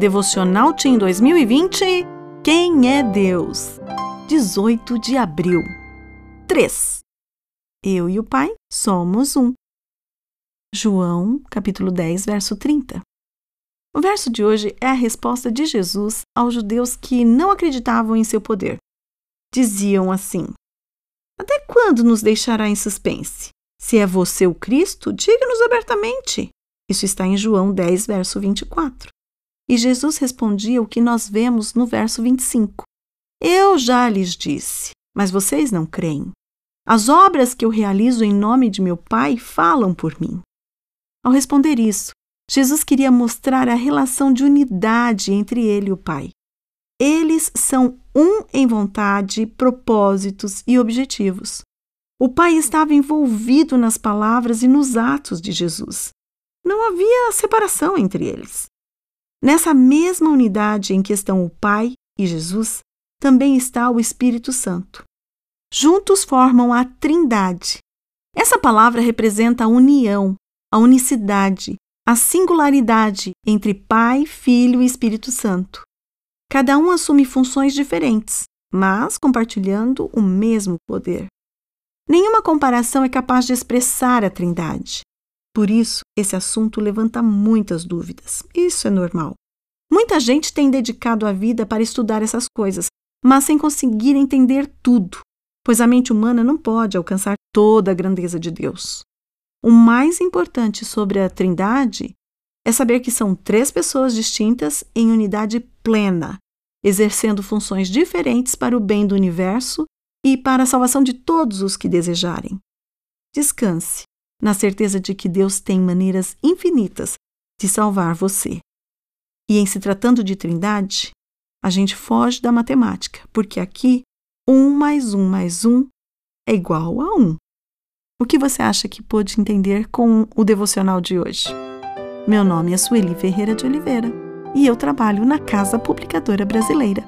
Devocional Team 2020 Quem é Deus? 18 de abril 3 Eu e o Pai somos um. João, capítulo 10, verso 30. O verso de hoje é a resposta de Jesus aos judeus que não acreditavam em seu poder. Diziam assim: Até quando nos deixará em suspense? Se é você o Cristo, diga-nos abertamente. Isso está em João 10, verso 24. E Jesus respondia o que nós vemos no verso 25. Eu já lhes disse, mas vocês não creem. As obras que eu realizo em nome de meu Pai falam por mim. Ao responder isso, Jesus queria mostrar a relação de unidade entre ele e o Pai. Eles são um em vontade, propósitos e objetivos. O Pai estava envolvido nas palavras e nos atos de Jesus. Não havia separação entre eles. Nessa mesma unidade em que estão o Pai e Jesus, também está o Espírito Santo. Juntos formam a Trindade. Essa palavra representa a união, a unicidade, a singularidade entre Pai, Filho e Espírito Santo. Cada um assume funções diferentes, mas compartilhando o mesmo poder. Nenhuma comparação é capaz de expressar a Trindade. Por isso, esse assunto levanta muitas dúvidas. Isso é normal. Muita gente tem dedicado a vida para estudar essas coisas, mas sem conseguir entender tudo, pois a mente humana não pode alcançar toda a grandeza de Deus. O mais importante sobre a Trindade é saber que são três pessoas distintas em unidade plena, exercendo funções diferentes para o bem do universo e para a salvação de todos os que desejarem. Descanse na certeza de que Deus tem maneiras infinitas de salvar você. E em se tratando de trindade, a gente foge da matemática, porque aqui um mais um mais um é igual a um. O que você acha que pôde entender com o devocional de hoje? Meu nome é Sueli Ferreira de Oliveira e eu trabalho na Casa Publicadora Brasileira.